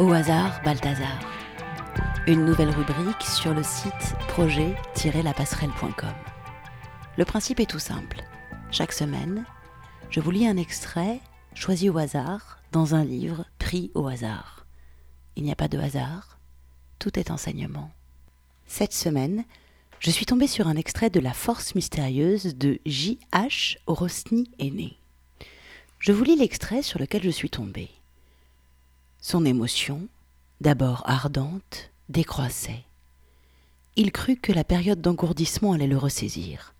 Au hasard, Balthazar. Une nouvelle rubrique sur le site projet-lapasserelle.com. Le principe est tout simple. Chaque semaine, je vous lis un extrait choisi au hasard dans un livre pris au hasard. Il n'y a pas de hasard, tout est enseignement. Cette semaine, je suis tombée sur un extrait de La force mystérieuse de J.H. Orosny aîné. Je vous lis l'extrait sur lequel je suis tombée. Son émotion, d'abord ardente, décroissait. Il crut que la période d'engourdissement allait le ressaisir.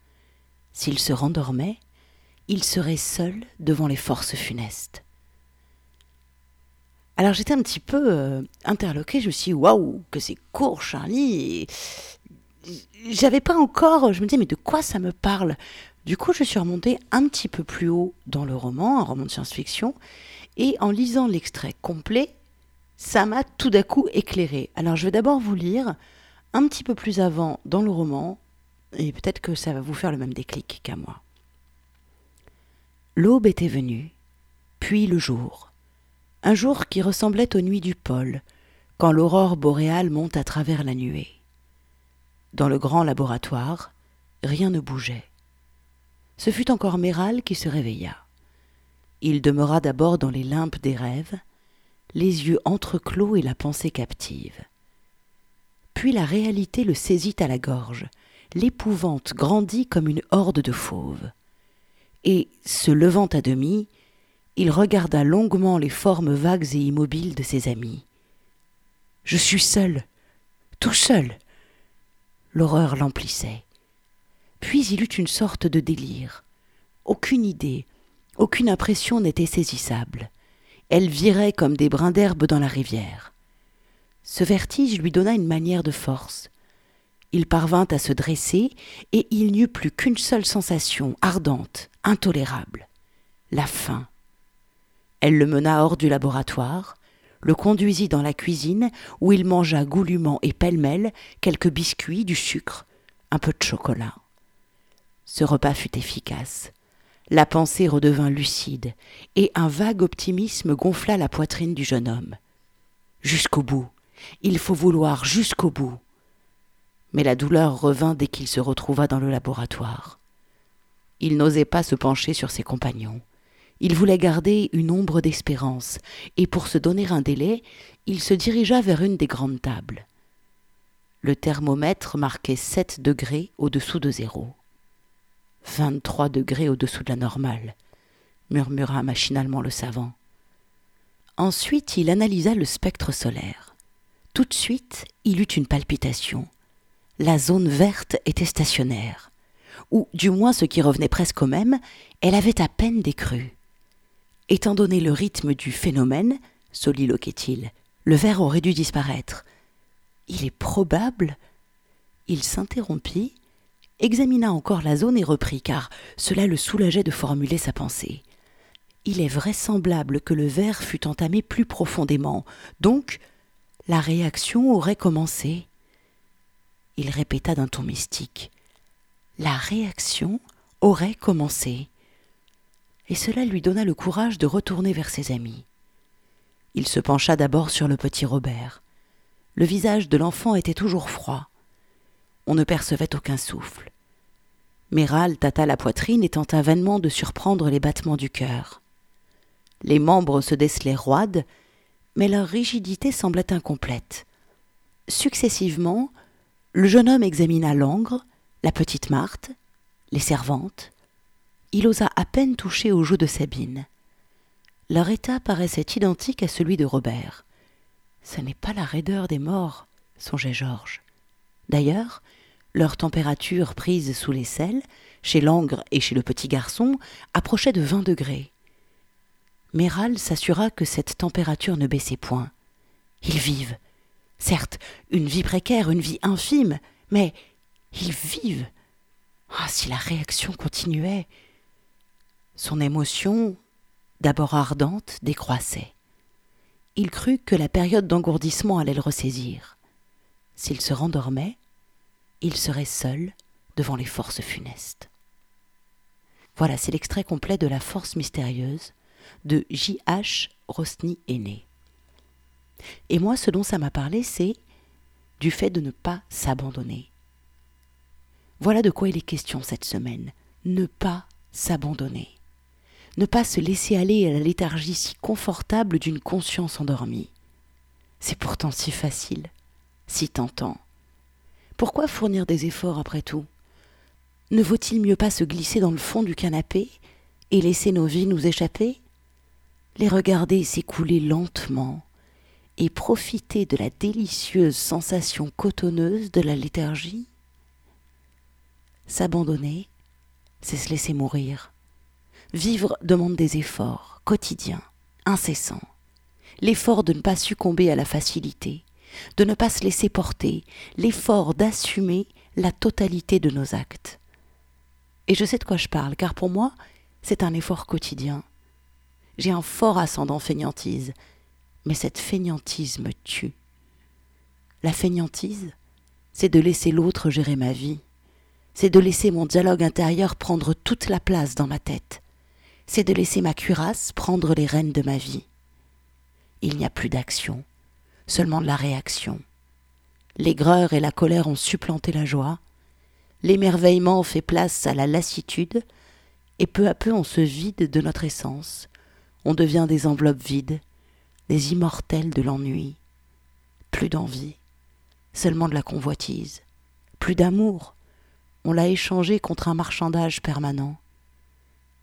S'il se rendormait, il serait seul devant les forces funestes. Alors j'étais un petit peu euh, interloquée, je me suis dit waouh, que c'est court Charlie. J'avais pas encore, je me disais mais de quoi ça me parle? Du coup, je suis remontée un petit peu plus haut dans le roman, un roman de science-fiction, et en lisant l'extrait complet, ça m'a tout d'un coup éclairé. Alors je vais d'abord vous lire un petit peu plus avant dans le roman, et peut-être que ça va vous faire le même déclic qu'à moi. L'aube était venue, puis le jour, un jour qui ressemblait aux nuits du pôle, quand l'aurore boréale monte à travers la nuée. Dans le grand laboratoire, rien ne bougeait. Ce fut encore Méral qui se réveilla. Il demeura d'abord dans les limpes des rêves, les yeux entreclos et la pensée captive. Puis la réalité le saisit à la gorge, l'épouvante grandit comme une horde de fauves. Et, se levant à demi, il regarda longuement les formes vagues et immobiles de ses amis. Je suis seul, tout seul. L'horreur l'emplissait. Puis il eut une sorte de délire. Aucune idée, aucune impression n'était saisissable elle virait comme des brins d'herbe dans la rivière. Ce vertige lui donna une manière de force. Il parvint à se dresser, et il n'y eut plus qu'une seule sensation, ardente, intolérable la faim. Elle le mena hors du laboratoire, le conduisit dans la cuisine, où il mangea goulûment et pêle-mêle quelques biscuits, du sucre, un peu de chocolat. Ce repas fut efficace. La pensée redevint lucide, et un vague optimisme gonfla la poitrine du jeune homme. Jusqu'au bout. Il faut vouloir jusqu'au bout. Mais la douleur revint dès qu'il se retrouva dans le laboratoire. Il n'osait pas se pencher sur ses compagnons. Il voulait garder une ombre d'espérance, et pour se donner un délai, il se dirigea vers une des grandes tables. Le thermomètre marquait sept degrés au-dessous de zéro. 23 degrés au-dessous de la normale, murmura machinalement le savant. Ensuite, il analysa le spectre solaire. Tout de suite, il eut une palpitation. La zone verte était stationnaire, ou du moins ce qui revenait presque au même, elle avait à peine décru. Étant donné le rythme du phénomène, soliloquait-il, le vert aurait dû disparaître. Il est probable. Il s'interrompit examina encore la zone et reprit, car cela le soulageait de formuler sa pensée. Il est vraisemblable que le verre fût entamé plus profondément, donc la réaction aurait commencé. Il répéta d'un ton mystique. La réaction aurait commencé. Et cela lui donna le courage de retourner vers ses amis. Il se pencha d'abord sur le petit Robert. Le visage de l'enfant était toujours froid. On ne percevait aucun souffle. Méral tâta la poitrine et tenta vainement de surprendre les battements du cœur. Les membres se décelaient roides, mais leur rigidité semblait incomplète. Successivement, le jeune homme examina l'angre, la petite Marthe, les servantes. Il osa à peine toucher aux joues de Sabine. Leur état paraissait identique à celui de Robert. Ce n'est pas la raideur des morts, songeait Georges. D'ailleurs, leur température prise sous les selles, chez l'angre et chez le petit garçon, approchait de vingt degrés. Méral s'assura que cette température ne baissait point. Ils vivent. Certes, une vie précaire, une vie infime, mais ils vivent. Ah, si la réaction continuait. Son émotion, d'abord ardente, décroissait. Il crut que la période d'engourdissement allait le ressaisir. S'il se rendormait, il serait seul devant les forces funestes. Voilà, c'est l'extrait complet de La Force mystérieuse de J.H. Rosny aîné. Et moi, ce dont ça m'a parlé, c'est du fait de ne pas s'abandonner. Voilà de quoi il est question cette semaine. Ne pas s'abandonner. Ne pas se laisser aller à la léthargie si confortable d'une conscience endormie. C'est pourtant si facile, si tentant. Pourquoi fournir des efforts après tout? Ne vaut-il mieux pas se glisser dans le fond du canapé et laisser nos vies nous échapper? Les regarder s'écouler lentement et profiter de la délicieuse sensation cotonneuse de la léthargie? S'abandonner, c'est se laisser mourir. Vivre demande des efforts quotidiens, incessants. L'effort de ne pas succomber à la facilité, de ne pas se laisser porter, l'effort d'assumer la totalité de nos actes. Et je sais de quoi je parle, car pour moi, c'est un effort quotidien. J'ai un fort ascendant feignantise, mais cette feignantise me tue. La feignantise, c'est de laisser l'autre gérer ma vie, c'est de laisser mon dialogue intérieur prendre toute la place dans ma tête, c'est de laisser ma cuirasse prendre les rênes de ma vie. Il n'y a plus d'action, seulement de la réaction. L'aigreur et la colère ont supplanté la joie, l'émerveillement fait place à la lassitude, et peu à peu on se vide de notre essence, on devient des enveloppes vides, des immortels de l'ennui. Plus d'envie, seulement de la convoitise, plus d'amour, on l'a échangé contre un marchandage permanent.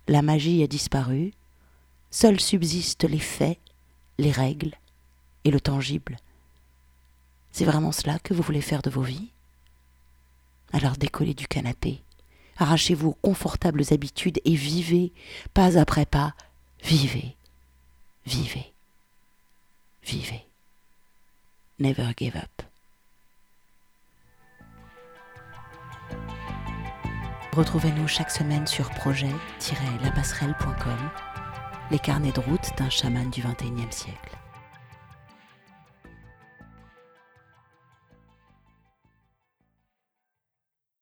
La magie a disparu, seuls subsistent les faits, les règles et le tangible. C'est vraiment cela que vous voulez faire de vos vies? Alors décollez du canapé, arrachez-vous aux confortables habitudes et vivez, pas après pas, vivez, vivez, vivez. Never give up. Retrouvez-nous chaque semaine sur projet-lapasserelle.com, les carnets de route d'un chaman du XXIe siècle.